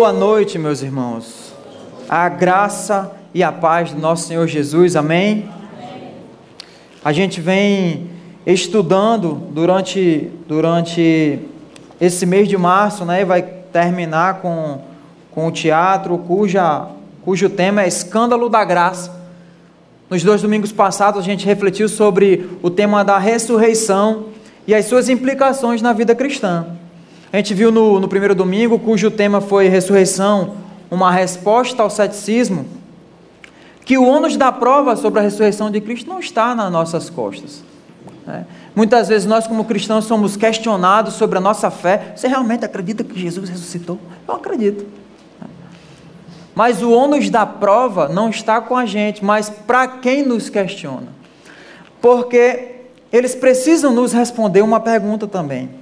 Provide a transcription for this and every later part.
Boa noite, meus irmãos. A graça e a paz do nosso Senhor Jesus, amém? amém. A gente vem estudando durante, durante esse mês de março, né? Vai terminar com, com o teatro cuja, cujo tema é Escândalo da Graça. Nos dois domingos passados, a gente refletiu sobre o tema da ressurreição e as suas implicações na vida cristã. A gente viu no, no primeiro domingo, cujo tema foi ressurreição, uma resposta ao ceticismo, que o ônus da prova sobre a ressurreição de Cristo não está nas nossas costas. Né? Muitas vezes nós, como cristãos, somos questionados sobre a nossa fé. Você realmente acredita que Jesus ressuscitou? Eu acredito. Mas o ônus da prova não está com a gente, mas para quem nos questiona. Porque eles precisam nos responder uma pergunta também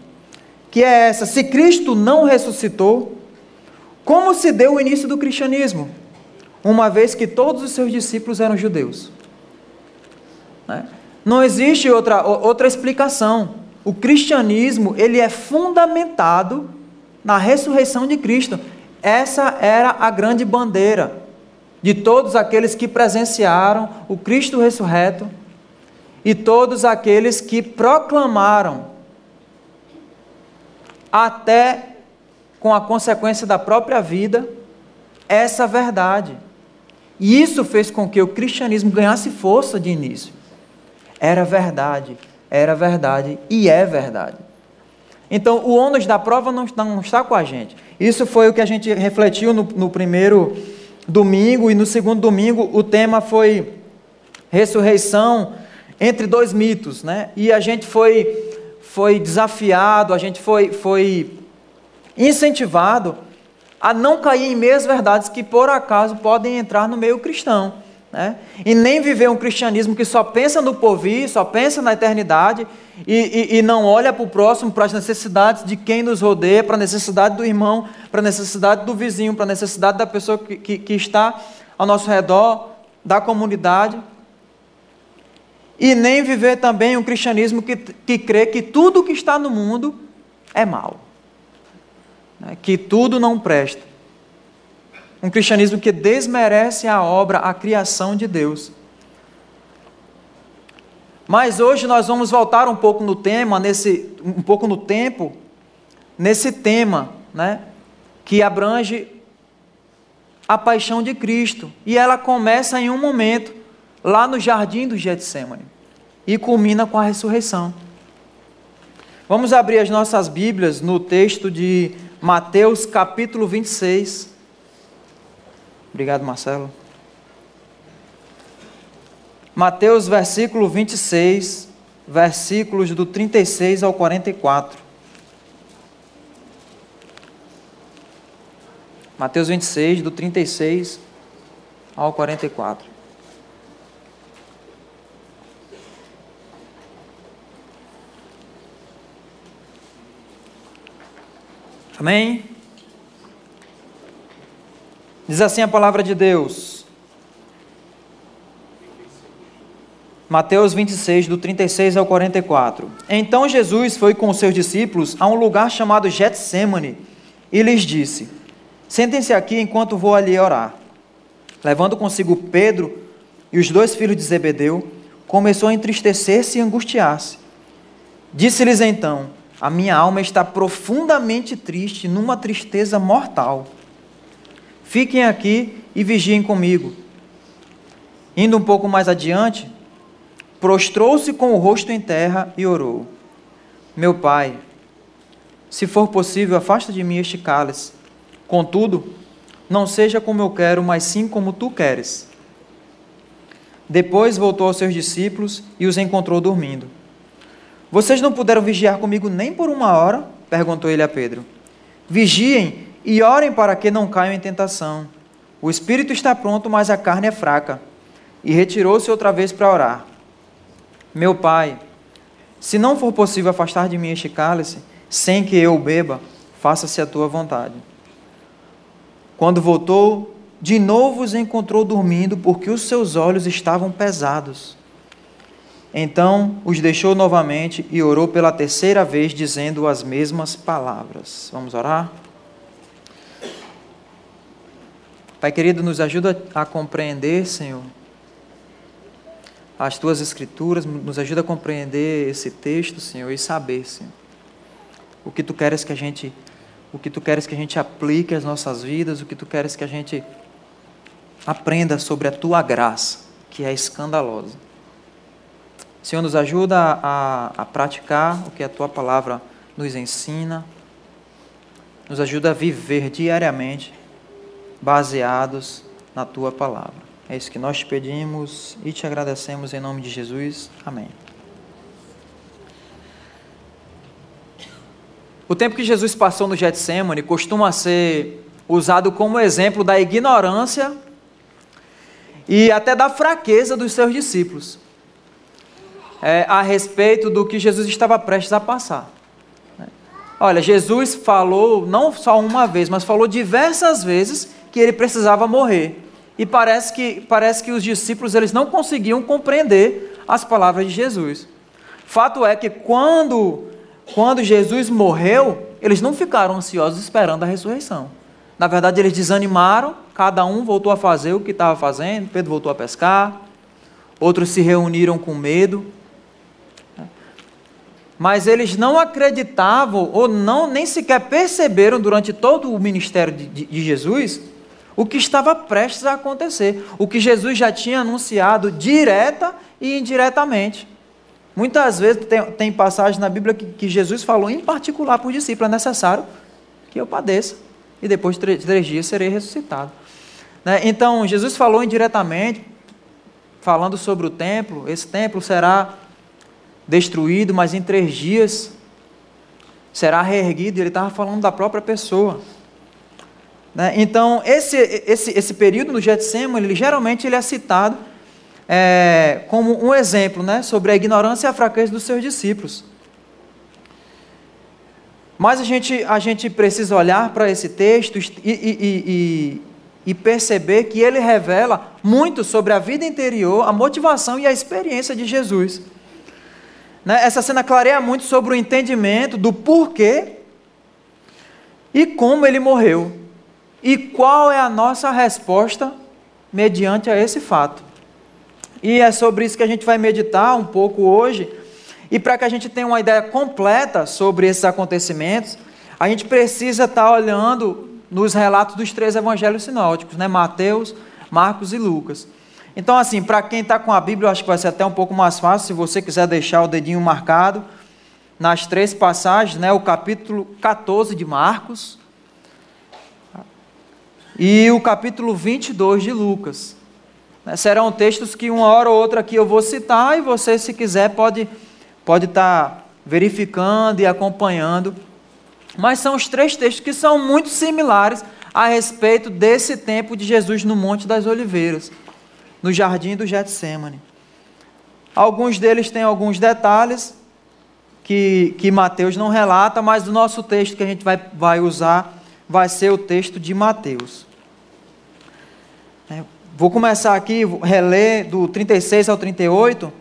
que é essa: se Cristo não ressuscitou, como se deu o início do cristianismo? Uma vez que todos os seus discípulos eram judeus. Né? Não existe outra, outra explicação. O cristianismo ele é fundamentado na ressurreição de Cristo. Essa era a grande bandeira de todos aqueles que presenciaram o Cristo ressurreto e todos aqueles que proclamaram até com a consequência da própria vida, essa verdade. E isso fez com que o cristianismo ganhasse força de início. Era verdade, era verdade e é verdade. Então, o ônus da prova não, não está com a gente. Isso foi o que a gente refletiu no, no primeiro domingo, e no segundo domingo o tema foi ressurreição entre dois mitos. Né? E a gente foi foi desafiado, a gente foi, foi incentivado a não cair em meias verdades que por acaso podem entrar no meio cristão. Né? E nem viver um cristianismo que só pensa no porvir, só pensa na eternidade e, e, e não olha para o próximo, para as necessidades de quem nos rodeia, para a necessidade do irmão, para a necessidade do vizinho, para a necessidade da pessoa que, que, que está ao nosso redor, da comunidade e nem viver também um cristianismo que, que crê que tudo que está no mundo é mal, né? que tudo não presta. Um cristianismo que desmerece a obra, a criação de Deus. Mas hoje nós vamos voltar um pouco no tema, nesse, um pouco no tempo, nesse tema, né, que abrange a paixão de Cristo. E ela começa em um momento, lá no jardim do Getsemane e culmina com a ressurreição. Vamos abrir as nossas Bíblias no texto de Mateus capítulo 26. Obrigado, Marcelo. Mateus versículo 26, versículos do 36 ao 44. Mateus 26, do 36 ao 44. Amém? Diz assim a palavra de Deus. Mateus 26, do 36 ao 44. Então Jesus foi com seus discípulos a um lugar chamado Getsemane e lhes disse: Sentem-se aqui enquanto vou ali orar. Levando consigo Pedro e os dois filhos de Zebedeu, começou a entristecer-se e angustiar-se. Disse-lhes então: a minha alma está profundamente triste, numa tristeza mortal. Fiquem aqui e vigiem comigo. Indo um pouco mais adiante, prostrou-se com o rosto em terra e orou: Meu pai, se for possível, afasta de mim este cálice. Contudo, não seja como eu quero, mas sim como tu queres. Depois voltou aos seus discípulos e os encontrou dormindo. Vocês não puderam vigiar comigo nem por uma hora? perguntou ele a Pedro. Vigiem e orem para que não caiam em tentação. O espírito está pronto, mas a carne é fraca. E retirou-se outra vez para orar. Meu pai, se não for possível afastar de mim este cálice, sem que eu beba, faça-se a tua vontade. Quando voltou, de novo os encontrou dormindo, porque os seus olhos estavam pesados. Então os deixou novamente e orou pela terceira vez, dizendo as mesmas palavras. Vamos orar? Pai querido, nos ajuda a compreender, Senhor, as tuas escrituras, nos ajuda a compreender esse texto, Senhor, e saber, Senhor, o que tu queres que a gente, o que tu queres que a gente aplique às nossas vidas, o que tu queres que a gente aprenda sobre a tua graça, que é escandalosa. Senhor, nos ajuda a, a praticar o que a tua palavra nos ensina, nos ajuda a viver diariamente baseados na tua palavra. É isso que nós te pedimos e te agradecemos em nome de Jesus. Amém. O tempo que Jesus passou no Getsemane costuma ser usado como exemplo da ignorância e até da fraqueza dos seus discípulos é, a respeito do que Jesus estava prestes a passar. Olha, Jesus falou não só uma vez, mas falou diversas vezes que ele precisava morrer. E parece que, parece que os discípulos eles não conseguiam compreender as palavras de Jesus. Fato é que quando, quando Jesus morreu, eles não ficaram ansiosos esperando a ressurreição. Na verdade, eles desanimaram, cada um voltou a fazer o que estava fazendo, Pedro voltou a pescar, outros se reuniram com medo. Mas eles não acreditavam ou não nem sequer perceberam durante todo o ministério de, de, de Jesus o que estava prestes a acontecer, o que Jesus já tinha anunciado direta e indiretamente. Muitas vezes tem, tem passagens na Bíblia que, que, Jesus falou em particular para os discípulos: é necessário que eu padeça e depois de três, três dias serei ressuscitado. Né? Então, Jesus falou indiretamente, falando sobre o templo: esse templo será destruído, mas em três dias será reerguido. Ele estava falando da própria pessoa. Né? Então, esse, esse, esse período no Getsemane, ele, geralmente ele é citado é, como um exemplo né, sobre a ignorância e a fraqueza dos seus discípulos. Mas a gente, a gente precisa olhar para esse texto e, e, e, e, perceber que ele revela muito sobre a vida interior, a motivação e a experiência de Jesus. Né? Essa cena clareia muito sobre o entendimento do porquê e como ele morreu. E qual é a nossa resposta mediante a esse fato? E é sobre isso que a gente vai meditar um pouco hoje. E para que a gente tenha uma ideia completa sobre esses acontecimentos, a gente precisa estar tá olhando nos relatos dos três evangelhos sinóticos, né? Mateus, Marcos e Lucas. Então, assim, para quem está com a Bíblia, eu acho que vai ser até um pouco mais fácil, se você quiser deixar o dedinho marcado nas três passagens, né? O capítulo 14 de Marcos, e o capítulo 22 de Lucas. Né, serão textos que uma hora ou outra aqui eu vou citar e você, se quiser, pode pode estar tá verificando e acompanhando. Mas são os três textos que são muito similares a respeito desse tempo de Jesus no Monte das Oliveiras, no jardim do Getsemane. Alguns deles têm alguns detalhes que, que Mateus não relata, mas o nosso texto que a gente vai, vai usar vai ser o texto de Mateus. É, vou começar aqui, reler do 36 ao 38.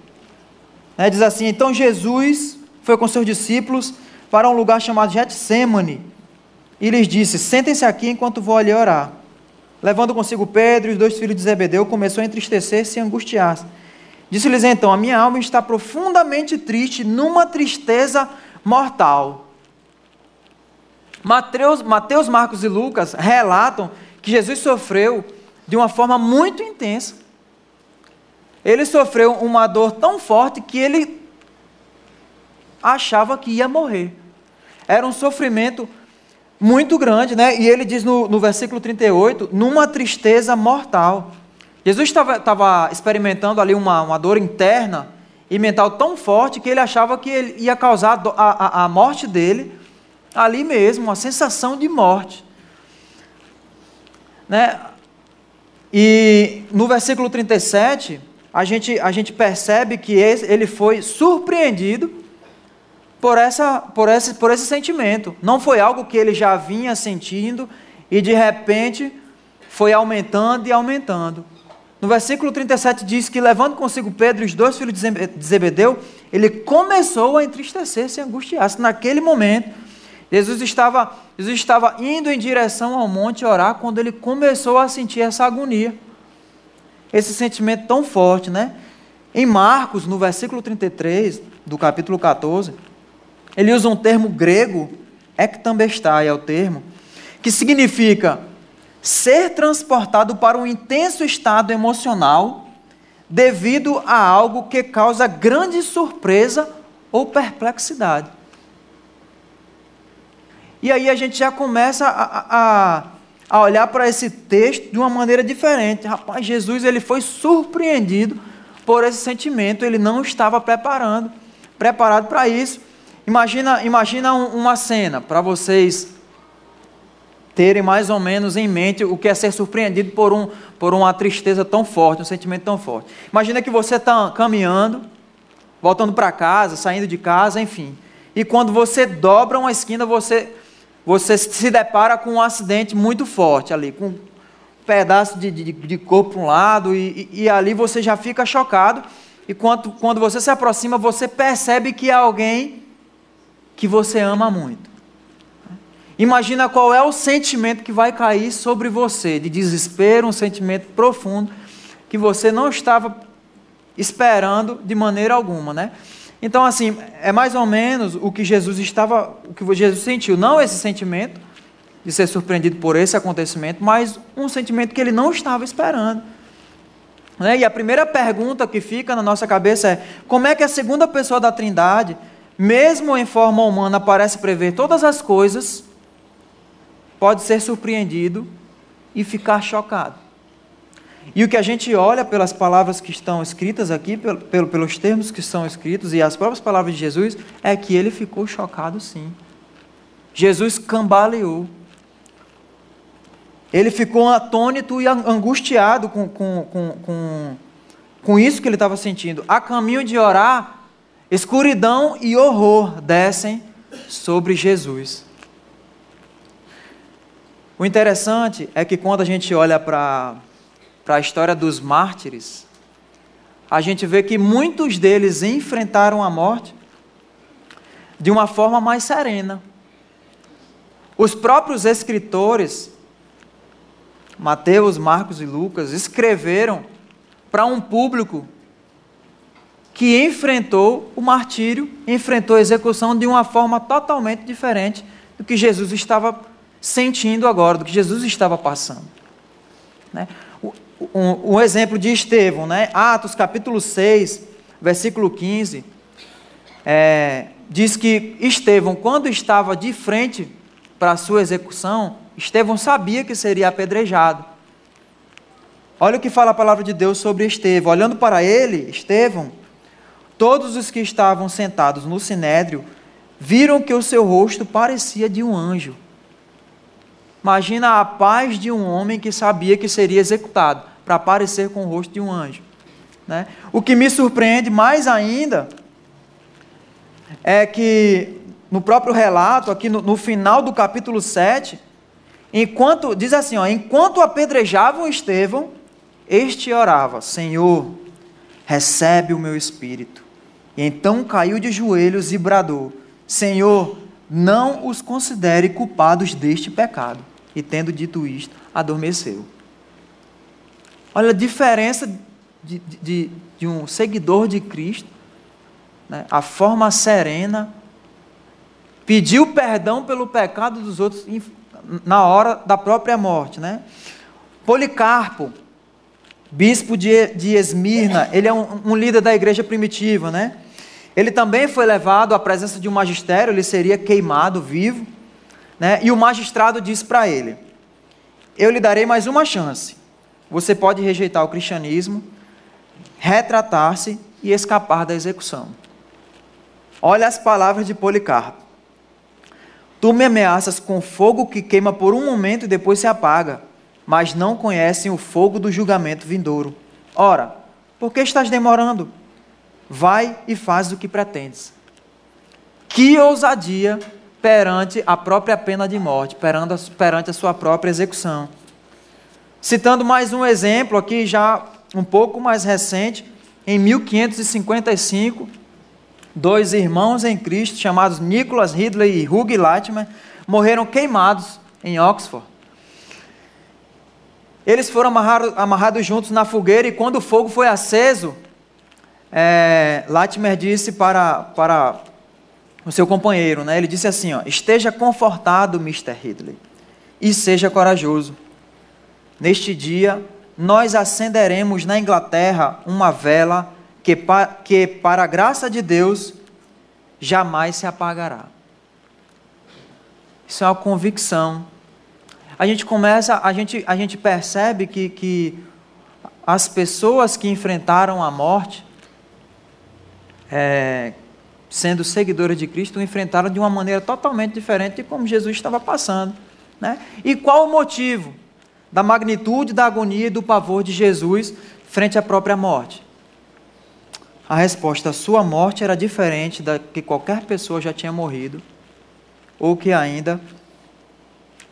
É, diz assim: Então Jesus foi com seus discípulos para um lugar chamado Getsemane e lhes disse: Sentem-se aqui enquanto vou ali orar. Levando consigo Pedro e os dois filhos de Zebedeu, começou a entristecer-se e angustiar-se. Disse-lhes então: A minha alma está profundamente triste, numa tristeza mortal. Mateus, Mateus, Marcos e Lucas relatam que Jesus sofreu de uma forma muito intensa. Ele sofreu uma dor tão forte que ele achava que ia morrer. Era um sofrimento muito grande, né? E ele diz no, no versículo 38, numa tristeza mortal. Jesus estava experimentando ali uma, uma dor interna e mental tão forte que ele achava que ele ia causar a, a, a morte dele ali mesmo, uma sensação de morte. Né? E no versículo 37, a gente, a gente percebe que ele foi surpreendido por, essa, por, esse, por esse sentimento. Não foi algo que ele já vinha sentindo e de repente foi aumentando e aumentando. No versículo 37 diz que, levando consigo Pedro e os dois filhos de Zebedeu, ele começou a entristecer-se e angustiar-se naquele momento. Jesus estava, Jesus estava indo em direção ao monte orar quando ele começou a sentir essa agonia. Esse sentimento tão forte, né? Em Marcos, no versículo 33 do capítulo 14, ele usa um termo grego, ektambestai é o termo, que significa ser transportado para um intenso estado emocional devido a algo que causa grande surpresa ou perplexidade. E aí a gente já começa a, a, a olhar para esse texto de uma maneira diferente. Rapaz, Jesus ele foi surpreendido por esse sentimento, ele não estava preparando, preparado para isso. Imagina, imagina uma cena para vocês terem mais ou menos em mente o que é ser surpreendido por, um, por uma tristeza tão forte, um sentimento tão forte. Imagina que você está caminhando, voltando para casa, saindo de casa, enfim. E quando você dobra uma esquina, você, você se depara com um acidente muito forte ali, com um pedaço de, de, de corpo para um lado, e, e, e, ali você já fica chocado. E quando, quando você se aproxima, você percebe que alguém que você ama muito. Imagina qual é o sentimento que vai cair sobre você, de desespero, um sentimento profundo que você não estava esperando de maneira alguma, né? Então, assim, é mais ou menos o que Jesus estava, o que Jesus sentiu, não esse sentimento de ser surpreendido por esse acontecimento, mas um sentimento que ele não estava esperando. Né? E a primeira pergunta que fica na nossa cabeça é: como é que a segunda pessoa da Trindade, mesmo em forma humana, parece prever todas as coisas? pode ser surpreendido e ficar chocado. E o que a gente olha pelas palavras que estão escritas aqui, pelo, pelo, pelos termos que estão escritos e as próprias palavras de Jesus, é que ele ficou chocado sim. Jesus cambaleou. Ele ficou atônito e angustiado com, com, com, com, com isso que ele estava sentindo. A caminho de orar, escuridão e horror descem sobre Jesus. O interessante é que quando a gente olha para a história dos mártires, a gente vê que muitos deles enfrentaram a morte de uma forma mais serena. Os próprios escritores, Mateus, Marcos e Lucas, escreveram para um público que enfrentou o martírio, enfrentou a execução de uma forma totalmente diferente do que Jesus estava sentindo agora, do que Jesus estava passando. Né? Um, um, exemplo de Estevão, né? Atos capítulo 6, versículo 15, é, diz que Estevão, quando estava de frente para a sua execução, Estevão sabia que seria apedrejado. Olha o que fala a palavra de Deus sobre Estevão. Olhando para ele, Estevão, todos os que estavam sentados no sinédrio viram que o seu rosto parecia de um anjo. Imagina a paz de um homem que sabia que seria executado, para aparecer com o rosto de um anjo. Né? O que me surpreende mais ainda é que no próprio relato, aqui no, no final do capítulo 7, enquanto, diz assim, ó, enquanto apedrejavam Estevão, este orava, Senhor, recebe o meu espírito. Então caiu de joelhos e bradou, Senhor, não os considere culpados deste pecado e, tendo dito isto, adormeceu. Olha a diferença de, de, de um seguidor de Cristo, né? a forma serena, pediu perdão pelo pecado dos outros na hora da própria morte. Né? Policarpo, bispo de, de Esmirna, ele é um, um líder da igreja primitiva, né? Ele também foi levado à presença de um magistério, ele seria queimado vivo. Né? E o magistrado disse para ele: Eu lhe darei mais uma chance. Você pode rejeitar o cristianismo, retratar-se e escapar da execução. Olha as palavras de Policarpo. Tu me ameaças com fogo que queima por um momento e depois se apaga, mas não conhecem o fogo do julgamento vindouro. Ora, por que estás demorando? Vai e faz o que pretendes. Que ousadia perante a própria pena de morte, perante, a sua própria execução. Citando mais um exemplo aqui, já um pouco mais recente, em 1555, dois irmãos em Cristo, chamados Nicholas Ridley e Hugh Latimer, morreram queimados em Oxford. Eles foram amarrados, amarrados juntos na fogueira e quando o fogo foi aceso, é, Latimer disse para, para o seu companheiro, né? ele disse assim, ó, esteja confortado, Mr. Ridley, e seja corajoso. Neste dia, nós acenderemos na Inglaterra uma vela que, que para a graça de Deus, jamais se apagará. Isso é uma convicção. A gente começa, a gente, a gente percebe que, que as pessoas que enfrentaram a morte, é, sendo seguidoras de Cristo, enfrentaram de uma maneira totalmente diferente de como Jesus estava passando. Né? E qual o motivo da magnitude da agonia e do pavor de Jesus frente à própria morte? A resposta, sua morte era diferente da que qualquer pessoa já tinha morrido ou que ainda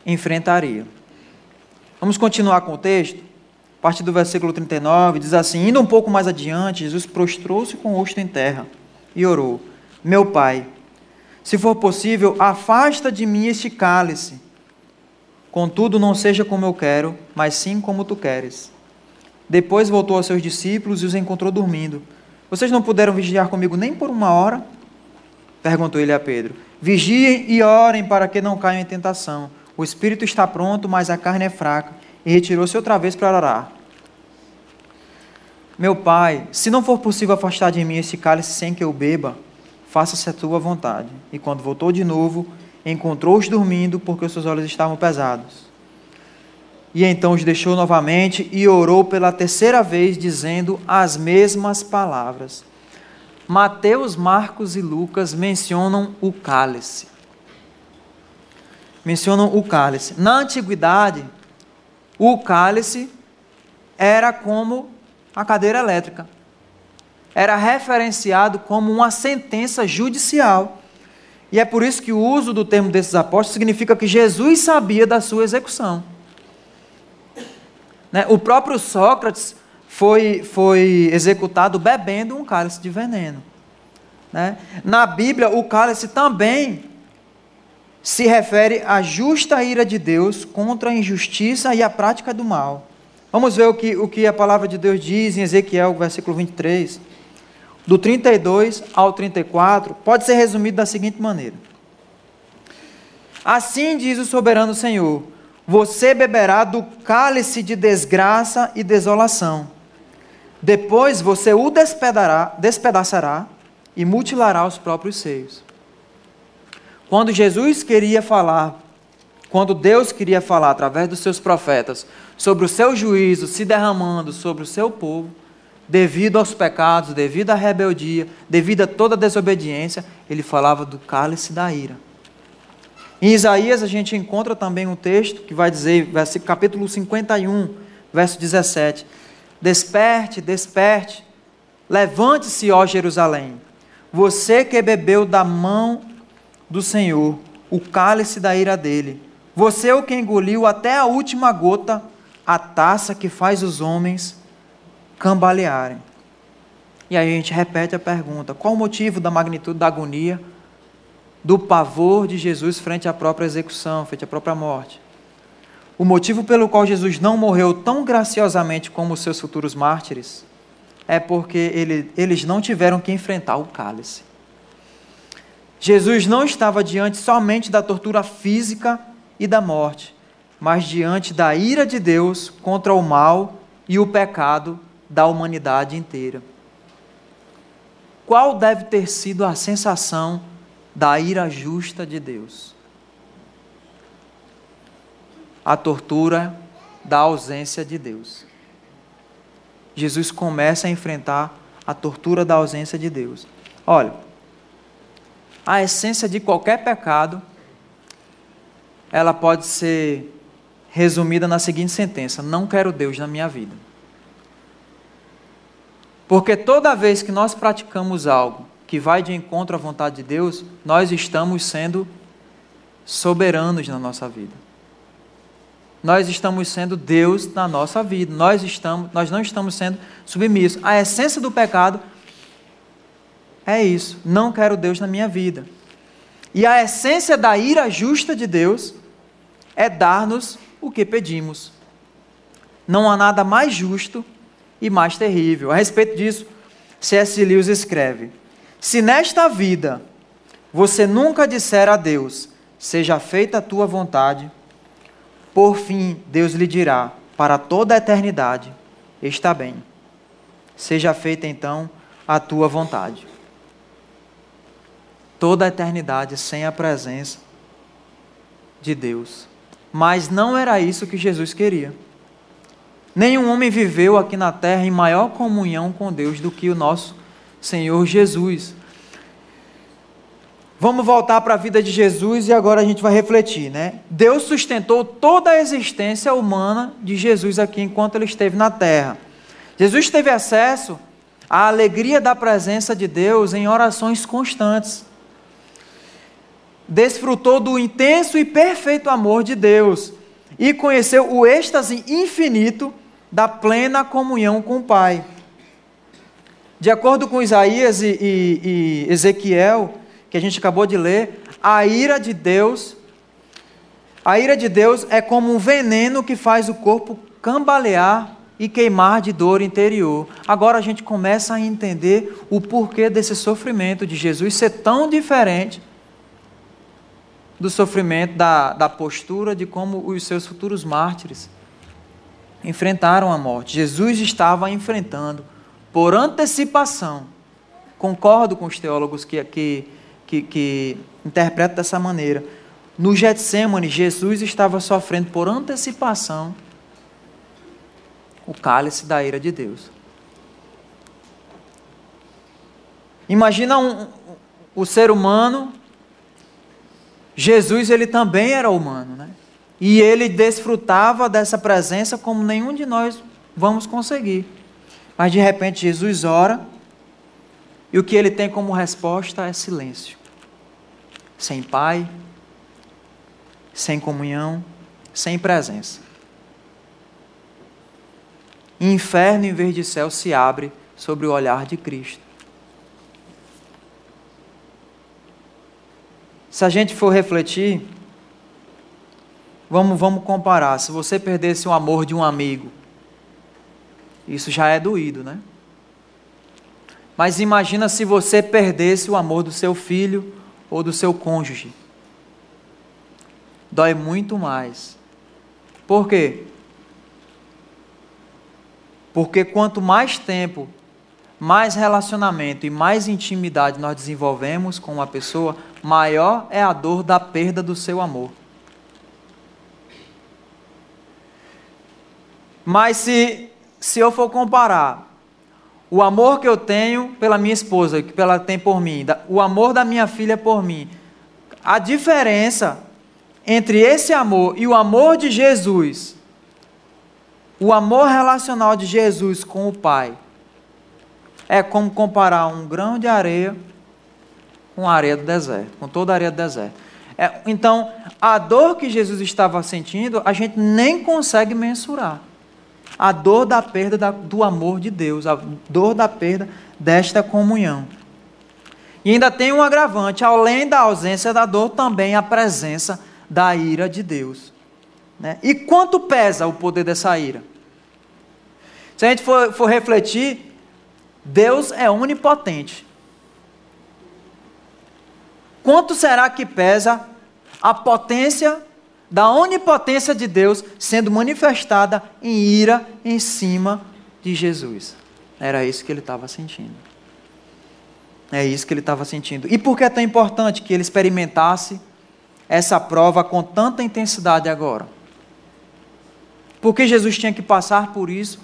enfrentaria. Vamos continuar com o texto? A partir do versículo 39, diz assim: Indo um pouco mais adiante, Jesus prostrou-se com o rosto em terra e orou: Meu pai, se for possível, afasta de mim este cálice. Contudo, não seja como eu quero, mas sim como tu queres. Depois voltou aos seus discípulos e os encontrou dormindo. Vocês não puderam vigiar comigo nem por uma hora? Perguntou ele a Pedro. Vigiem e orem para que não caiam em tentação. O espírito está pronto, mas a carne é fraca. E retirou-se outra vez para orar. Meu pai, se não for possível afastar de mim esse cálice sem que eu beba, faça-se a tua vontade. E quando voltou de novo, encontrou-os dormindo, porque os seus olhos estavam pesados. E então os deixou novamente e orou pela terceira vez, dizendo as mesmas palavras. Mateus, Marcos e Lucas mencionam o cálice. Mencionam o cálice. Na antiguidade, o cálice era como a cadeira elétrica. Era referenciado como uma sentença judicial. E é por isso que o uso do termo desses apóstolos significa que Jesus sabia da sua execução. Né? O próprio Sócrates foi, foi executado bebendo um cálice de veneno. Né? Na Bíblia, o cálice também se refere à justa ira de Deus contra a injustiça e a prática do mal. Vamos ver o que, o que a palavra de Deus diz em Ezequiel, versículo 23. Do 32 ao 34, pode ser resumido da seguinte maneira: Assim diz o soberano Senhor você beberá do cálice de desgraça e desolação. Depois você o despedará, despedaçará e mutilará os próprios seios. Quando Jesus queria falar, quando Deus queria falar através dos seus profetas sobre o seu juízo se derramando sobre o seu povo, devido aos pecados, devido à rebeldia, devido a toda a desobediência, ele falava do cálice da ira. Em Isaías a gente encontra também um texto que vai dizer, capítulo 51, verso 17: Desperte, desperte, levante-se, ó Jerusalém, você que bebeu da mão do Senhor o cálice da ira dele, você é o que engoliu até a última gota a taça que faz os homens cambalearem. E aí a gente repete a pergunta: qual o motivo da magnitude da agonia? do pavor de Jesus frente à própria execução, frente à própria morte. O motivo pelo qual Jesus não morreu tão graciosamente como os seus futuros mártires é porque ele, eles não tiveram que enfrentar o cálice. Jesus não estava diante somente da tortura física e da morte, mas diante da ira de Deus contra o mal e o pecado da humanidade inteira. Qual deve ter sido a sensação da ira justa de Deus. A tortura da ausência de Deus. Jesus começa a enfrentar a tortura da ausência de Deus. Olha, a essência de qualquer pecado, ela pode ser resumida na seguinte sentença: não quero Deus na minha vida. Porque toda vez que nós praticamos algo que vai de encontro à vontade de Deus, nós estamos sendo soberanos na nossa vida. Nós estamos sendo Deus na nossa vida. Nós estamos, nós não estamos sendo submissos. A essência do pecado é isso. Não quero Deus na minha vida. E a essência da ira justa de Deus é dar-nos o que pedimos. Não há nada mais justo e mais terrível. A respeito disso, C.S. Lewis escreve: Se nesta vida você nunca disser a Deus, seja feita a tua vontade, por fim Deus lhe dirá, para toda a eternidade, está bem. Seja feita então a tua vontade. Toda a eternidade sem a presença de Deus. Mas não era isso que Jesus queria. Nenhum homem viveu aqui na terra em maior comunhão com Deus do que o nosso Senhor Jesus. Vamos voltar para a vida de Jesus e agora a gente vai refletir, né? Deus sustentou toda a existência humana de Jesus aqui enquanto ele esteve na terra. Jesus teve acesso à alegria da presença de Deus em orações constantes. Desfrutou do intenso e perfeito amor de Deus e conheceu o êxtase infinito da plena comunhão com o Pai. De acordo com Isaías e, e, e Ezequiel, que a gente acabou de ler, a ira de Deus, a ira de Deus é como um veneno que faz o corpo cambalear e queimar de dor interior. Agora a gente começa a entender o porquê desse sofrimento de Jesus ser tão diferente do sofrimento, da, da postura de como os seus futuros mártires enfrentaram a morte. Jesus estava enfrentando, por antecipação, concordo com os teólogos que, que, que, que interpretam dessa maneira. No Getsemane, Jesus estava sofrendo por antecipação o cálice da ira de Deus. Imagina um, o ser humano, Jesus ele também era humano, né? E ele desfrutava dessa presença como nenhum de nós vamos conseguir. Mas de repente Jesus ora e o que ele tem como resposta é silêncio. Sem Pai, sem comunhão, sem presença. Inferno em vez de céu se abre sobre o olhar de Cristo. Se a gente for refletir, Vamos, vamos comparar. Se você perdesse o amor de um amigo, isso já é doído, né? Mas imagina se você perdesse o amor do seu filho ou do seu cônjuge. Dói muito mais. Por quê? Porque quanto mais tempo, mais relacionamento e mais intimidade nós desenvolvemos com uma pessoa, maior é a dor da perda do seu amor. Mas se, se eu for comparar o amor que eu tenho pela minha esposa, que ela tem por mim, o amor da minha filha por mim, a diferença entre esse amor e o amor de Jesus, o amor relacional de Jesus com o Pai, é como comparar um grão de areia com a areia do deserto, com toda a areia do deserto. É, então, a dor que Jesus estava sentindo, a gente nem consegue mensurar a dor da perda da, do amor de Deus, a dor da perda desta comunhão. E ainda tem um agravante, além da ausência da dor, também a presença da ira de Deus. Né? E quanto pesa o poder dessa ira? Se a gente for, for refletir, Deus é onipotente. Quanto será que pesa a potência da onipotência de Deus sendo manifestada em ira em cima de Jesus. Era isso que ele estava sentindo. É isso que ele estava sentindo. E por que é tão importante que ele experimentasse essa prova com tanta intensidade agora? Porque Jesus tinha que passar por isso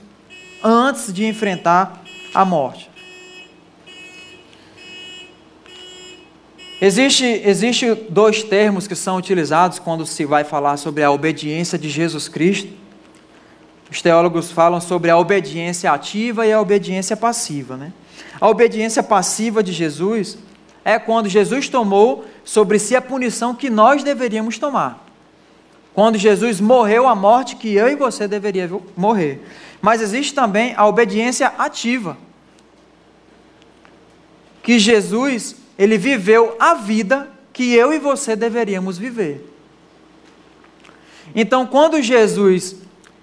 antes de enfrentar a morte. Existe, existe dois termos que são utilizados quando se vai falar sobre a obediência de Jesus Cristo. Os teólogos falam sobre a obediência ativa e a obediência passiva. Né? A obediência passiva de Jesus é quando Jesus tomou sobre si a punição que nós deveríamos tomar. Quando Jesus morreu a morte que eu e você deveríamos morrer. Mas existe também a obediência ativa que Jesus, ele viveu a vida que eu e você deveríamos viver. Então, quando Jesus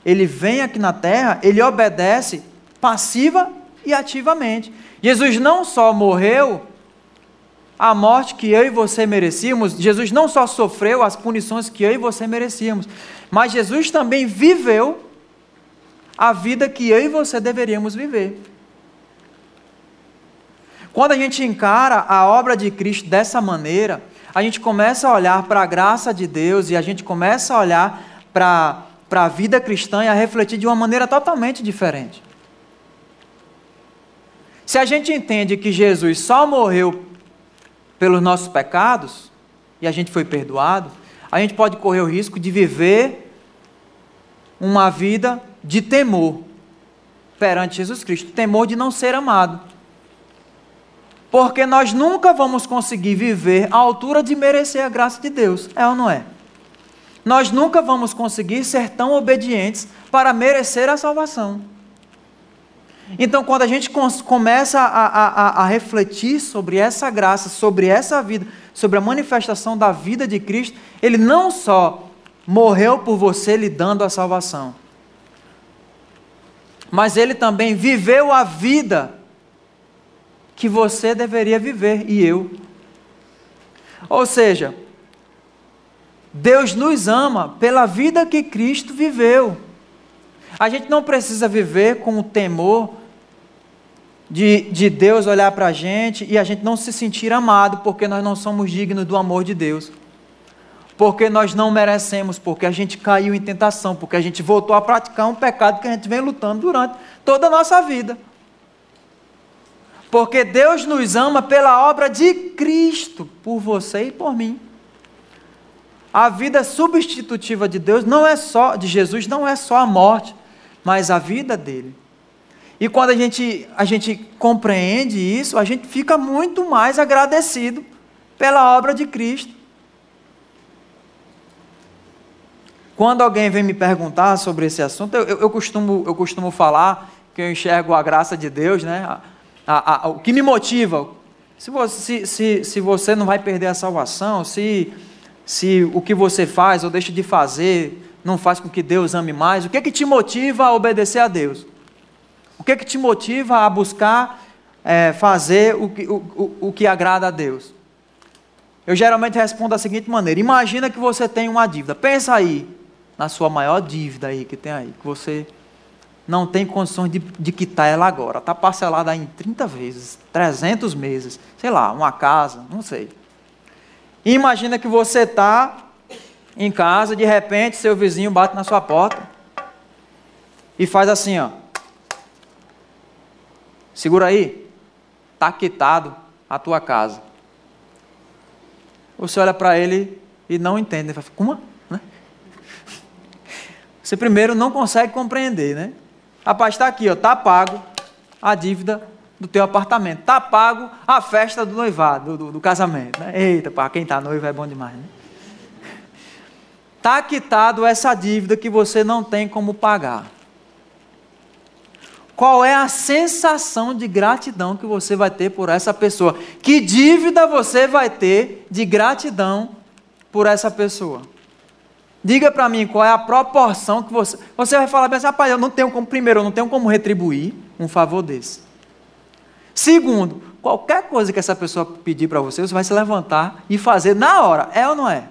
ele vem aqui na terra, ele obedece passiva e ativamente. Jesus não só morreu a morte que eu e você merecíamos, Jesus não só sofreu as punições que eu e você merecíamos, mas Jesus também viveu a vida que eu e você deveríamos viver. Quando a gente encara a obra de Cristo dessa maneira, a gente começa a olhar para a graça de Deus e a gente começa a olhar para a vida cristã e a refletir de uma maneira totalmente diferente. Se a gente entende que Jesus só morreu pelos nossos pecados e a gente foi perdoado, a gente pode correr o risco de viver uma vida de temor perante Jesus Cristo temor de não ser amado. Porque nós nunca vamos conseguir viver à altura de merecer a graça de Deus, é ou não é? Nós nunca vamos conseguir ser tão obedientes para merecer a salvação. Então, quando a gente começa a, a, a, refletir sobre essa graça, sobre essa vida, sobre a manifestação da vida de Cristo, Ele não só morreu por você lhe dando a salvação, mas Ele também viveu a vida que você deveria viver e eu. Ou seja, Deus nos ama pela vida que Cristo viveu. A gente não precisa viver com o temor de, de Deus olhar para a gente e a gente não se sentir amado porque nós não somos dignos do amor de Deus. Porque nós não merecemos, porque a gente caiu em tentação, porque a gente voltou a praticar um pecado que a gente vem lutando durante toda a nossa vida. Porque Deus nos ama pela obra de Cristo, por você e por mim. A vida substitutiva de Deus não é só de Jesus, não é só a morte, mas a vida dele. E quando a gente, a gente compreende isso, a gente fica muito mais agradecido pela obra de Cristo. Quando alguém vem me perguntar sobre esse assunto, eu, eu, eu costumo, eu costumo falar que eu enxergo a graça de Deus, né? a, a, o que me motiva. Se você, se, se você não vai perder a salvação, se, se o que você faz ou deixa de fazer não faz com que Deus ame mais, o que, é que te motiva a obedecer a Deus? O que, é que te motiva a buscar é, fazer o que, o, o, o que agrada a Deus? Eu geralmente respondo da seguinte maneira: imagina que você tem uma dívida. Pensa aí na sua maior dívida aí que tem aí, que você não tem condições de, de quitar ela agora. Está parcelada em 30 vezes, 300 meses, sei lá, uma casa, não sei. Imagina que você está em casa, de repente seu vizinho bate na sua porta e faz assim, ó. Segura aí, está quitado a tua casa. Você olha para ele e não entende. Ele fala, como? Né? Você primeiro não consegue compreender, né? Rapaz, está aqui, ó, tá pago a dívida do teu apartamento, tá pago a festa do noivado, do, do, do casamento. Né? Eita, para quem está noivo é bom demais, né? Está quitado essa dívida que você não tem como pagar. Qual é a sensação de gratidão que você vai ter por essa pessoa? Que dívida você vai ter de gratidão por essa pessoa? Diga para mim qual é a proporção que você. Você vai falar assim, rapaz, eu não tenho como. Primeiro, eu não tenho como retribuir um favor desse. Segundo, qualquer coisa que essa pessoa pedir para você, você vai se levantar e fazer na hora. É ou não é?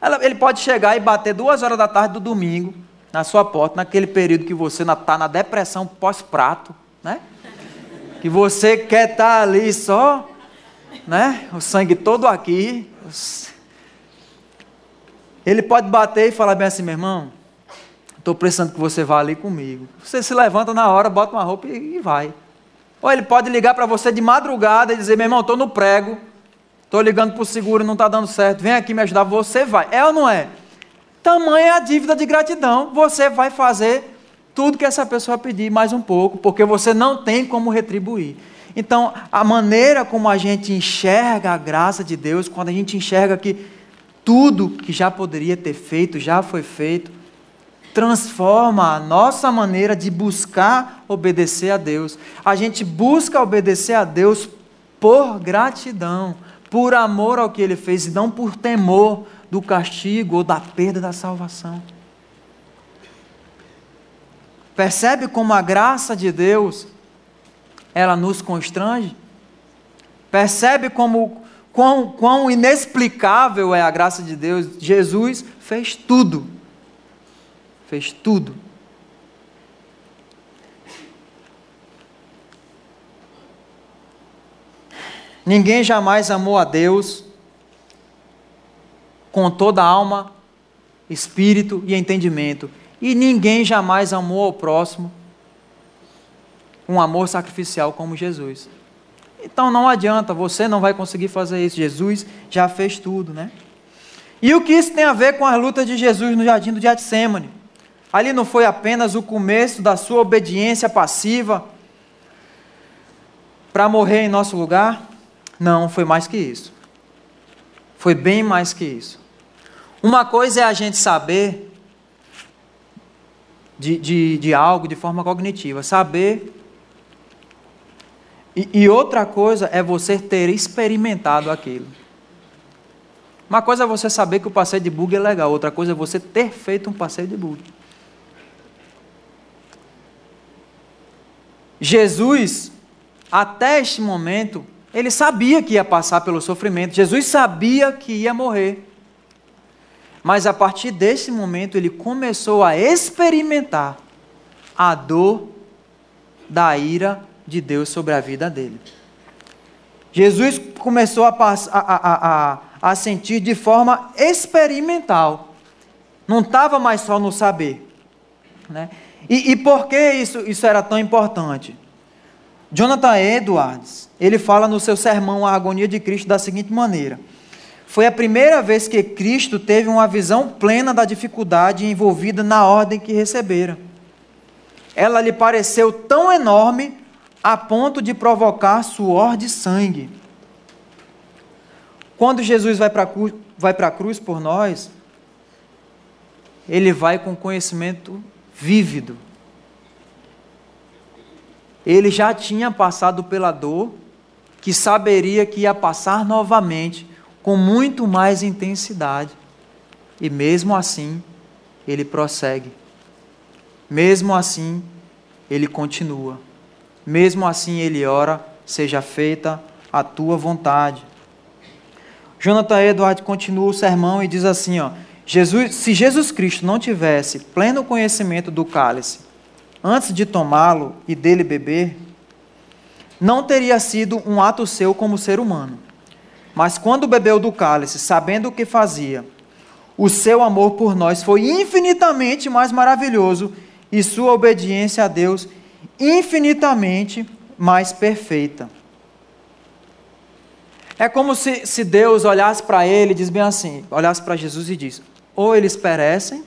Ela, ele pode chegar e bater duas horas da tarde do domingo na sua porta, naquele período que você está na depressão pós-prato, né? Que você quer estar tá ali só, né? O sangue todo aqui, ele pode bater e falar bem assim, meu irmão, estou precisando que você vá ali comigo. Você se levanta na hora, bota uma roupa e, vai. Ou ele pode ligar para você de madrugada e dizer, meu irmão, estou no prego, estou ligando para o seguro, não está dando certo, vem aqui me ajudar, você vai. É ou não é? Tamanha é a dívida de gratidão, você vai fazer tudo que essa pessoa pedir, mais um pouco, porque você não tem como retribuir. Então, a maneira como a gente enxerga a graça de Deus, quando a gente enxerga que tudo que já poderia ter feito, já foi feito, transforma a nossa maneira de buscar obedecer a Deus. A gente busca obedecer a Deus por gratidão, por amor ao que ele fez e não por temor do castigo ou da perda da salvação. Percebe como a graça de Deus ela nos constrange? Percebe como quão, quão inexplicável é a graça de Deus? Jesus fez tudo. Fez tudo. Ninguém jamais amou a Deus com toda a alma, espírito e entendimento. E ninguém jamais amou ao próximo um amor sacrificial como Jesus. Então não adianta, você não vai conseguir fazer isso. Jesus já fez tudo, né? E o que isso tem a ver com a luta de Jesus no jardim do Getsemane? Ali não foi apenas o começo da sua obediência passiva para morrer em nosso lugar? Não, foi mais que isso. Foi bem mais que isso. Uma coisa é a gente saber de, de, de algo de forma cognitiva, saber. E, e outra coisa é você ter experimentado aquilo. Uma coisa é você saber que o passeio de bug é legal, outra coisa é você ter feito um passeio de bug. Jesus, até este momento, ele sabia que ia passar pelo sofrimento, Jesus sabia que ia morrer. Mas a partir desse momento ele começou a experimentar a dor da ira de Deus sobre a vida dele. Jesus começou a, a, a, a sentir de forma experimental. Não estava mais só no saber. Né? E, e por que isso, isso era tão importante? Jonathan Edwards, ele fala no seu sermão A Agonia de Cristo da seguinte maneira: Foi a primeira vez que Cristo teve uma visão plena da dificuldade envolvida na ordem que recebera. Ela lhe pareceu tão enorme a ponto de provocar suor de sangue. Quando Jesus vai para a cruz por nós, ele vai com conhecimento vívido ele já tinha passado pela dor, que saberia que ia passar novamente com muito mais intensidade. E mesmo assim, ele prossegue. Mesmo assim, ele continua. Mesmo assim, ele ora: seja feita a tua vontade. Jonathan Edward continua o sermão e diz assim: ó, Jesus, se Jesus Cristo não tivesse pleno conhecimento do cálice antes de tomá-lo e dele beber, não teria sido um ato seu como ser humano. Mas quando bebeu do cálice, sabendo o que fazia, o seu amor por nós foi infinitamente mais maravilhoso e sua obediência a Deus infinitamente mais perfeita. É como se, se Deus olhasse para ele e diz bem assim, olhasse para Jesus e diz: ou eles perecem,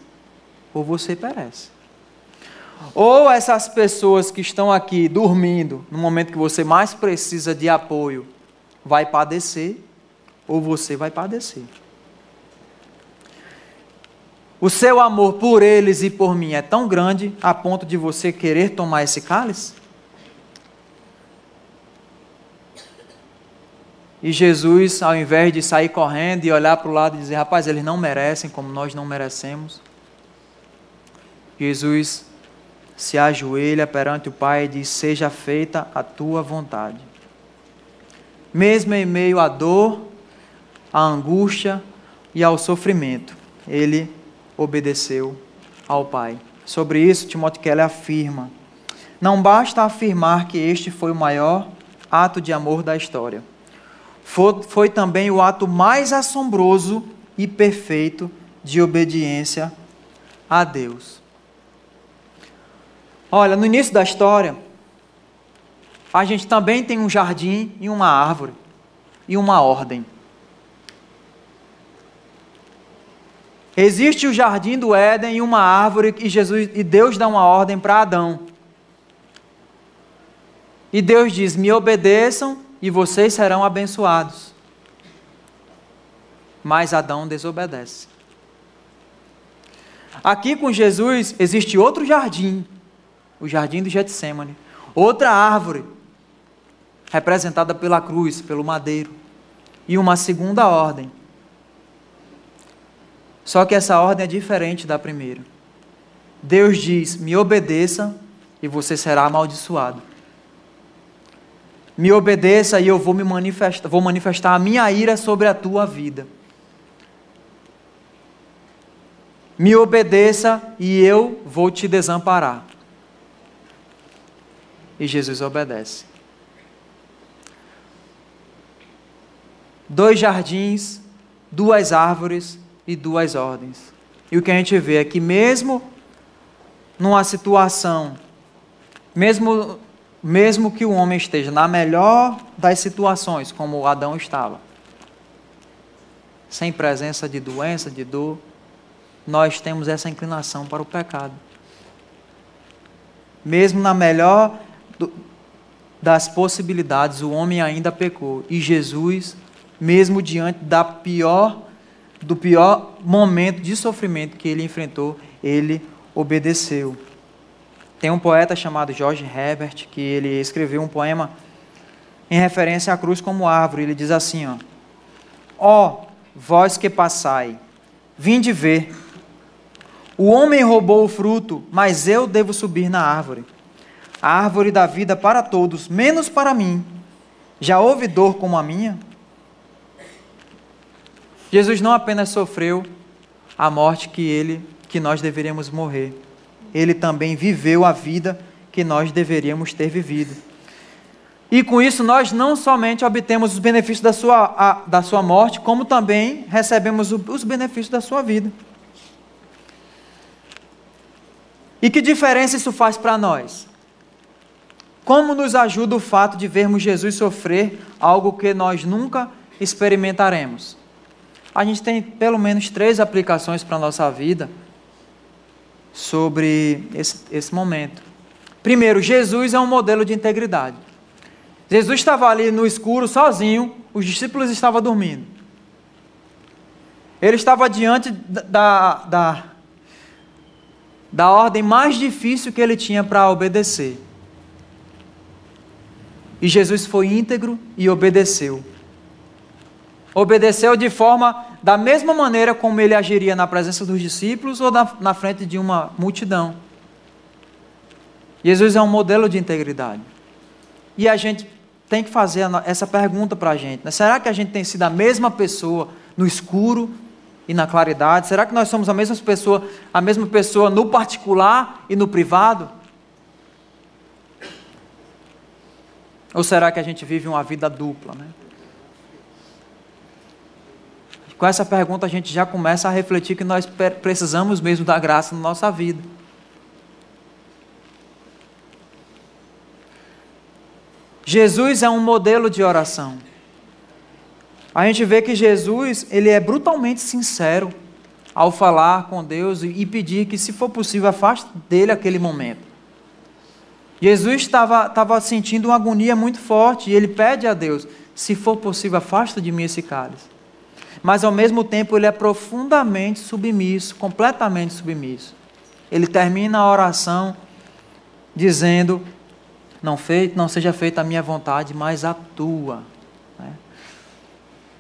ou você perece. Ou essas pessoas que estão aqui dormindo, no momento que você mais precisa de apoio, vai padecer, ou você vai padecer. O seu amor por eles e por mim é tão grande a ponto de você querer tomar esse cálice? E Jesus, ao invés de sair correndo e olhar para o lado e dizer, rapaz, eles não merecem como nós não merecemos, Jesus se ajoelha perante o Pai e diz: Seja feita a tua vontade. Mesmo em meio à dor, à angústia e ao sofrimento, ele obedeceu ao Pai. Sobre isso, Timóteo Keller afirma: Não basta afirmar que este foi o maior ato de amor da história. Foi, foi também o ato mais assombroso e perfeito de obediência a Deus. Olha, no início da história, a gente também tem um jardim e uma árvore e uma ordem. Existe o jardim do Éden e uma árvore e Jesus e Deus dá uma ordem para Adão. E Deus diz: "Me obedeçam e vocês serão abençoados". Mas Adão desobedece. Aqui com Jesus existe outro jardim o jardim do Getsemane. Outra árvore. representada pela cruz, pelo madeiro, e uma segunda ordem. Só que essa ordem é diferente da primeira. Deus diz: me obedeça e você será amaldiçoado. Me obedeça e eu vou me manifestar, vou manifestar a minha ira sobre a tua vida. Me obedeça e eu vou te desamparar. E Jesus obedece. Dois jardins, duas árvores e duas ordens. E o que a gente vê é que, mesmo numa situação, mesmo, mesmo que o homem esteja na melhor das situações, como Adão estava, sem presença de doença, de dor, nós temos essa inclinação para o pecado. Mesmo na melhor do, das possibilidades, o homem ainda pecou. E Jesus, mesmo diante da pior, do pior momento de sofrimento que ele enfrentou, ele obedeceu. Tem um poeta chamado George Herbert que ele escreveu um poema em referência à cruz como árvore. Ele diz assim: ó, oh, vós que passai, vinde ver o homem roubou o fruto, mas eu devo subir na árvore. A árvore da vida para todos, menos para mim. Já houve dor como a minha? Jesus não apenas sofreu a morte que ele que nós deveríamos morrer. Ele também viveu a vida que nós deveríamos ter vivido. E com isso nós não somente obtemos os benefícios da sua, a, da sua morte, como também recebemos os benefícios da sua vida. E que diferença isso faz para nós? Como nos ajuda o fato de vermos Jesus sofrer algo que nós nunca experimentaremos? A gente tem pelo menos três aplicações para a nossa vida sobre esse, esse momento. Primeiro, Jesus é um modelo de integridade. Jesus estava ali no escuro, sozinho, os discípulos estavam dormindo. Ele estava diante da, da, da ordem mais difícil que ele tinha para obedecer. E Jesus foi íntegro e obedeceu. Obedeceu de forma da mesma maneira como ele agiria na presença dos discípulos ou na, na frente de uma multidão. Jesus é um modelo de integridade. E a gente tem que fazer essa pergunta para a gente: né? será que a gente tem sido a mesma pessoa no escuro e na claridade? Será que nós somos a mesma pessoa, a mesma pessoa no particular e no privado? Ou será que a gente vive uma vida dupla, né? Com essa pergunta a gente já começa a refletir que nós precisamos mesmo da graça na nossa vida. Jesus é um modelo de oração a gente vê que Jesus ele é brutalmente sincero ao falar com Deus e pedir que, se for possível, afaste dele aquele momento. Jesus estava, estava sentindo uma agonia muito forte e ele pede a Deus: se for possível, afasta de mim esse cálice. Mas ao mesmo tempo ele é profundamente submisso, completamente submisso. Ele termina a oração dizendo: não, feito, não seja feita a minha vontade, mas a tua.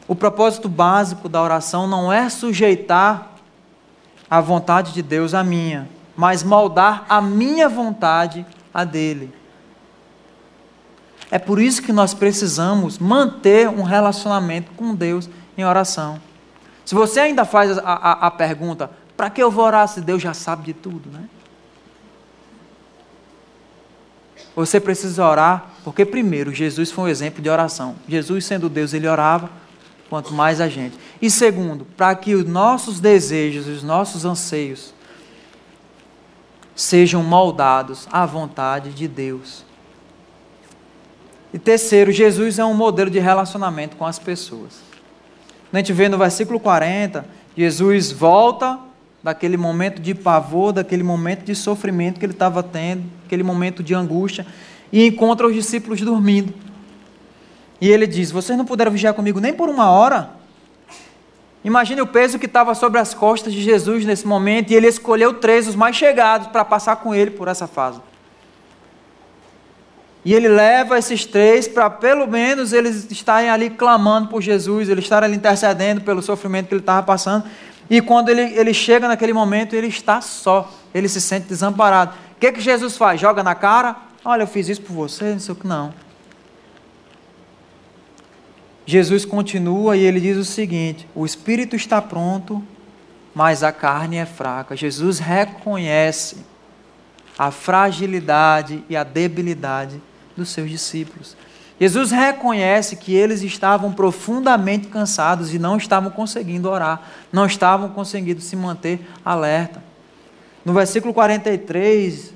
O propósito básico da oração não é sujeitar a vontade de Deus à minha, mas moldar a minha vontade à dele. É por isso que nós precisamos manter um relacionamento com Deus em oração. Se você ainda faz a, a, a pergunta, para que eu vou orar se Deus já sabe de tudo, né? Você precisa orar, porque primeiro, Jesus foi um exemplo de oração. Jesus, sendo Deus, ele orava quanto mais a gente. E segundo, para que os nossos desejos, os nossos anseios sejam moldados à vontade de Deus. E terceiro, Jesus é um modelo de relacionamento com as pessoas. A gente vê no versículo 40, Jesus volta daquele momento de pavor, daquele momento de sofrimento que ele estava tendo, aquele momento de angústia, e encontra os discípulos dormindo. E ele diz: Vocês não puderam vigiar comigo nem por uma hora? Imagine o peso que estava sobre as costas de Jesus nesse momento, e ele escolheu três, os mais chegados, para passar com ele por essa fase. E ele leva esses três para pelo menos eles estarem ali clamando por Jesus, eles estarem ali intercedendo pelo sofrimento que ele estava passando. E quando ele, ele chega naquele momento, ele está só, ele se sente desamparado. O que, que Jesus faz? Joga na cara? Olha, eu fiz isso por você, não sei o que, não. Jesus continua e ele diz o seguinte: o espírito está pronto, mas a carne é fraca. Jesus reconhece a fragilidade e a debilidade dos seus discípulos. Jesus reconhece que eles estavam profundamente cansados e não estavam conseguindo orar, não estavam conseguindo se manter alerta. No versículo 43,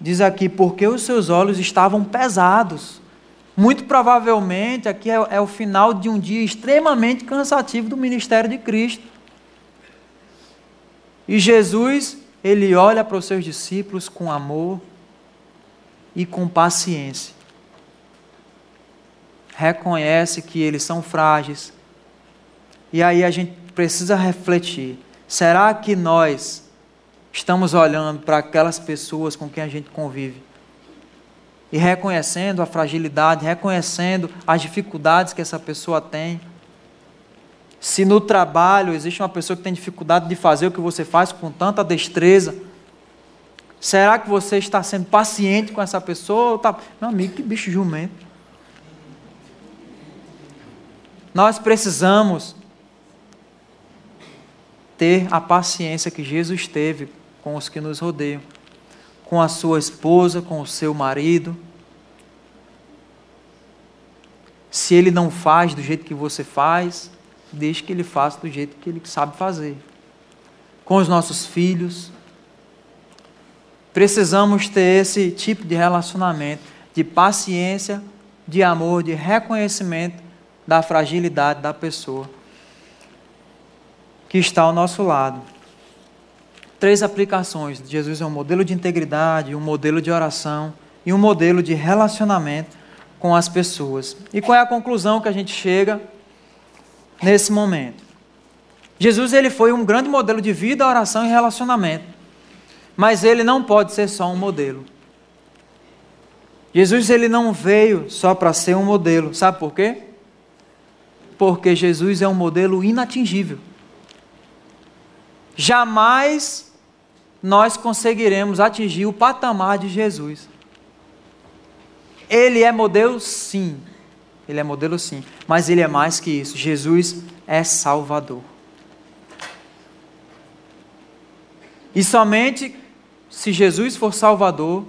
diz aqui: porque os seus olhos estavam pesados. Muito provavelmente, aqui é, é o final de um dia extremamente cansativo do ministério de Cristo. E Jesus, ele olha para os seus discípulos com amor e com paciência. Reconhece que eles são frágeis. E aí a gente precisa refletir: será que nós estamos olhando para aquelas pessoas com quem a gente convive e reconhecendo a fragilidade, reconhecendo as dificuldades que essa pessoa tem. Se no trabalho existe uma pessoa que tem dificuldade de fazer o que você faz com tanta destreza, será que você está sendo paciente com essa pessoa? Tá... Meu amigo, que bicho jumento. Nós precisamos ter a paciência que Jesus teve com os que nos rodeiam com a sua esposa, com o seu marido. Se ele não faz do jeito que você faz, deixe que ele faça do jeito que ele sabe fazer. Com os nossos filhos. Precisamos ter esse tipo de relacionamento, de paciência, de amor, de reconhecimento da fragilidade da pessoa que está ao nosso lado três aplicações. Jesus é um modelo de integridade, um modelo de oração e um modelo de relacionamento com as pessoas. E qual é a conclusão que a gente chega nesse momento? Jesus ele foi um grande modelo de vida, oração e relacionamento. Mas ele não pode ser só um modelo. Jesus ele não veio só para ser um modelo. Sabe por quê? Porque Jesus é um modelo inatingível. Jamais nós conseguiremos atingir o patamar de Jesus. Ele é modelo, sim. Ele é modelo, sim. Mas ele é mais que isso. Jesus é Salvador. E somente se Jesus for Salvador,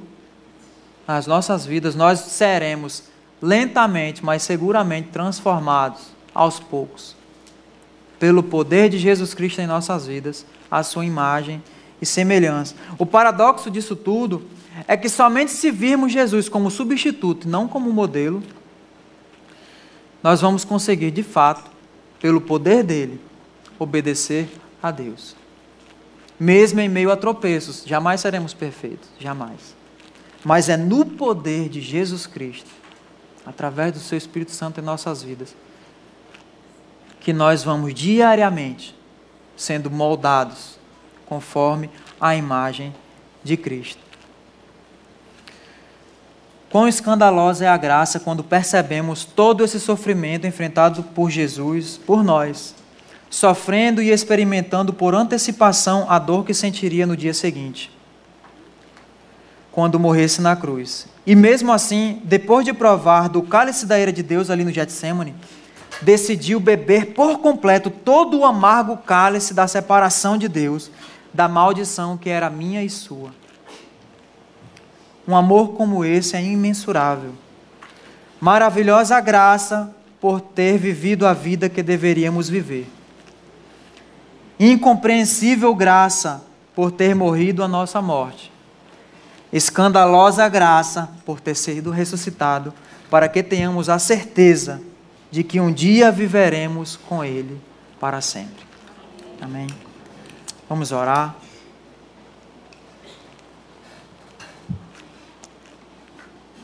nas nossas vidas, nós seremos lentamente, mas seguramente transformados aos poucos, pelo poder de Jesus Cristo em nossas vidas, a sua imagem e semelhança. O paradoxo disso tudo é que somente se virmos Jesus como substituto, não como modelo, nós vamos conseguir, de fato, pelo poder dele, obedecer a Deus. Mesmo em meio a tropeços, jamais seremos perfeitos, jamais. Mas é no poder de Jesus Cristo, através do seu Espírito Santo em nossas vidas, que nós vamos diariamente sendo moldados conforme a imagem de Cristo. Quão escandalosa é a graça quando percebemos todo esse sofrimento enfrentado por Jesus, por nós, sofrendo e experimentando por antecipação a dor que sentiria no dia seguinte, quando morresse na cruz. E mesmo assim, depois de provar do cálice da ira de Deus ali no Getsemane, decidiu beber por completo todo o amargo cálice da separação de Deus da maldição que era minha e sua. Um amor como esse é imensurável. Maravilhosa graça por ter vivido a vida que deveríamos viver. Incompreensível graça por ter morrido a nossa morte. Escandalosa graça por ter sido ressuscitado, para que tenhamos a certeza de que um dia viveremos com Ele para sempre. Amém. Vamos orar.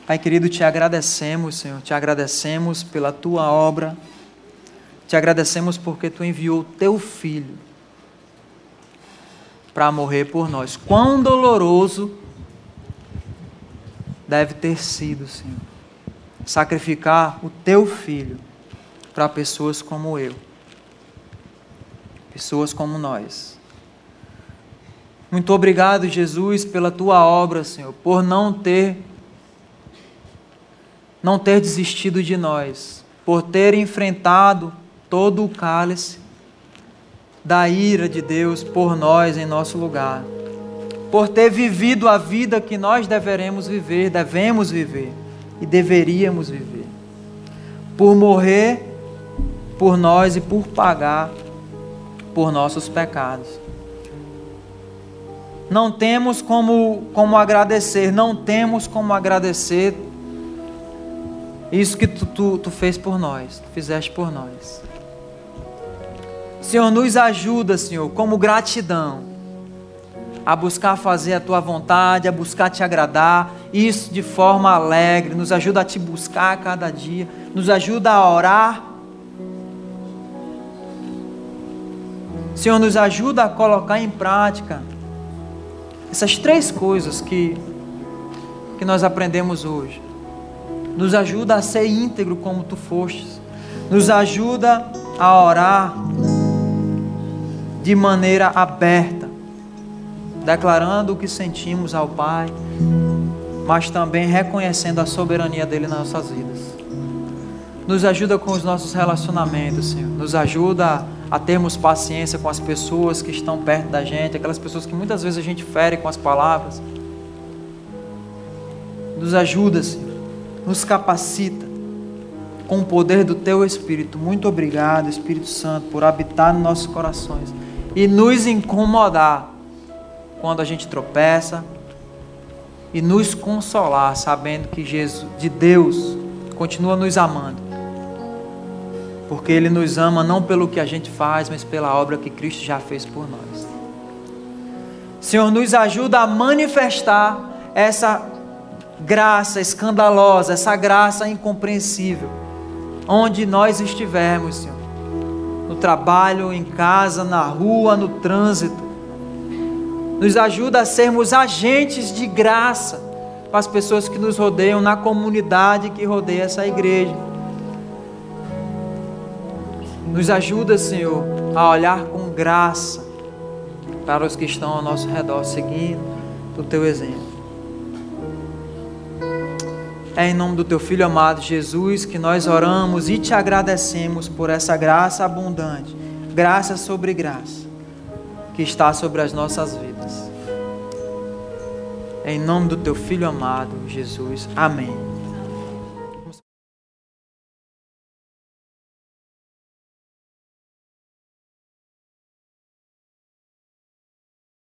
Pai querido, te agradecemos, Senhor, te agradecemos pela tua obra, te agradecemos porque tu enviou teu filho para morrer por nós. Quão doloroso deve ter sido, Senhor. sacrificar o teu filho para pessoas como eu, pessoas como nós. Muito obrigado, Jesus, pela tua obra, Senhor, por não ter não ter desistido de nós, por ter enfrentado todo o cálice da ira de Deus por nós em nosso lugar, por ter vivido a vida que nós deveremos viver, devemos viver e deveríamos viver, por morrer por nós e por pagar por nossos pecados. Não temos como, como agradecer, não temos como agradecer isso que tu, tu, tu fez por nós, tu fizeste por nós. Senhor, nos ajuda, Senhor, como gratidão, a buscar fazer a tua vontade, a buscar te agradar, isso de forma alegre, nos ajuda a te buscar a cada dia, nos ajuda a orar Senhor, nos ajuda a colocar em prática essas três coisas que, que nós aprendemos hoje. Nos ajuda a ser íntegro como tu fostes. Nos ajuda a orar de maneira aberta, declarando o que sentimos ao Pai, mas também reconhecendo a soberania dele nas nossas vidas. Nos ajuda com os nossos relacionamentos, Senhor. Nos ajuda a termos paciência com as pessoas que estão perto da gente, aquelas pessoas que muitas vezes a gente fere com as palavras. Nos ajuda, Senhor, nos capacita com o poder do Teu Espírito. Muito obrigado, Espírito Santo, por habitar nos nossos corações e nos incomodar quando a gente tropeça e nos consolar sabendo que Jesus, de Deus, continua nos amando porque Ele nos ama não pelo que a gente faz, mas pela obra que Cristo já fez por nós. Senhor, nos ajuda a manifestar essa graça escandalosa, essa graça incompreensível, onde nós estivermos, Senhor. No trabalho, em casa, na rua, no trânsito. Nos ajuda a sermos agentes de graça para as pessoas que nos rodeiam, na comunidade que rodeia essa igreja nos ajuda, Senhor, a olhar com graça para os que estão ao nosso redor, seguindo o teu exemplo. É em nome do teu filho amado Jesus que nós oramos e te agradecemos por essa graça abundante, graça sobre graça, que está sobre as nossas vidas. É em nome do teu filho amado, Jesus. Amém.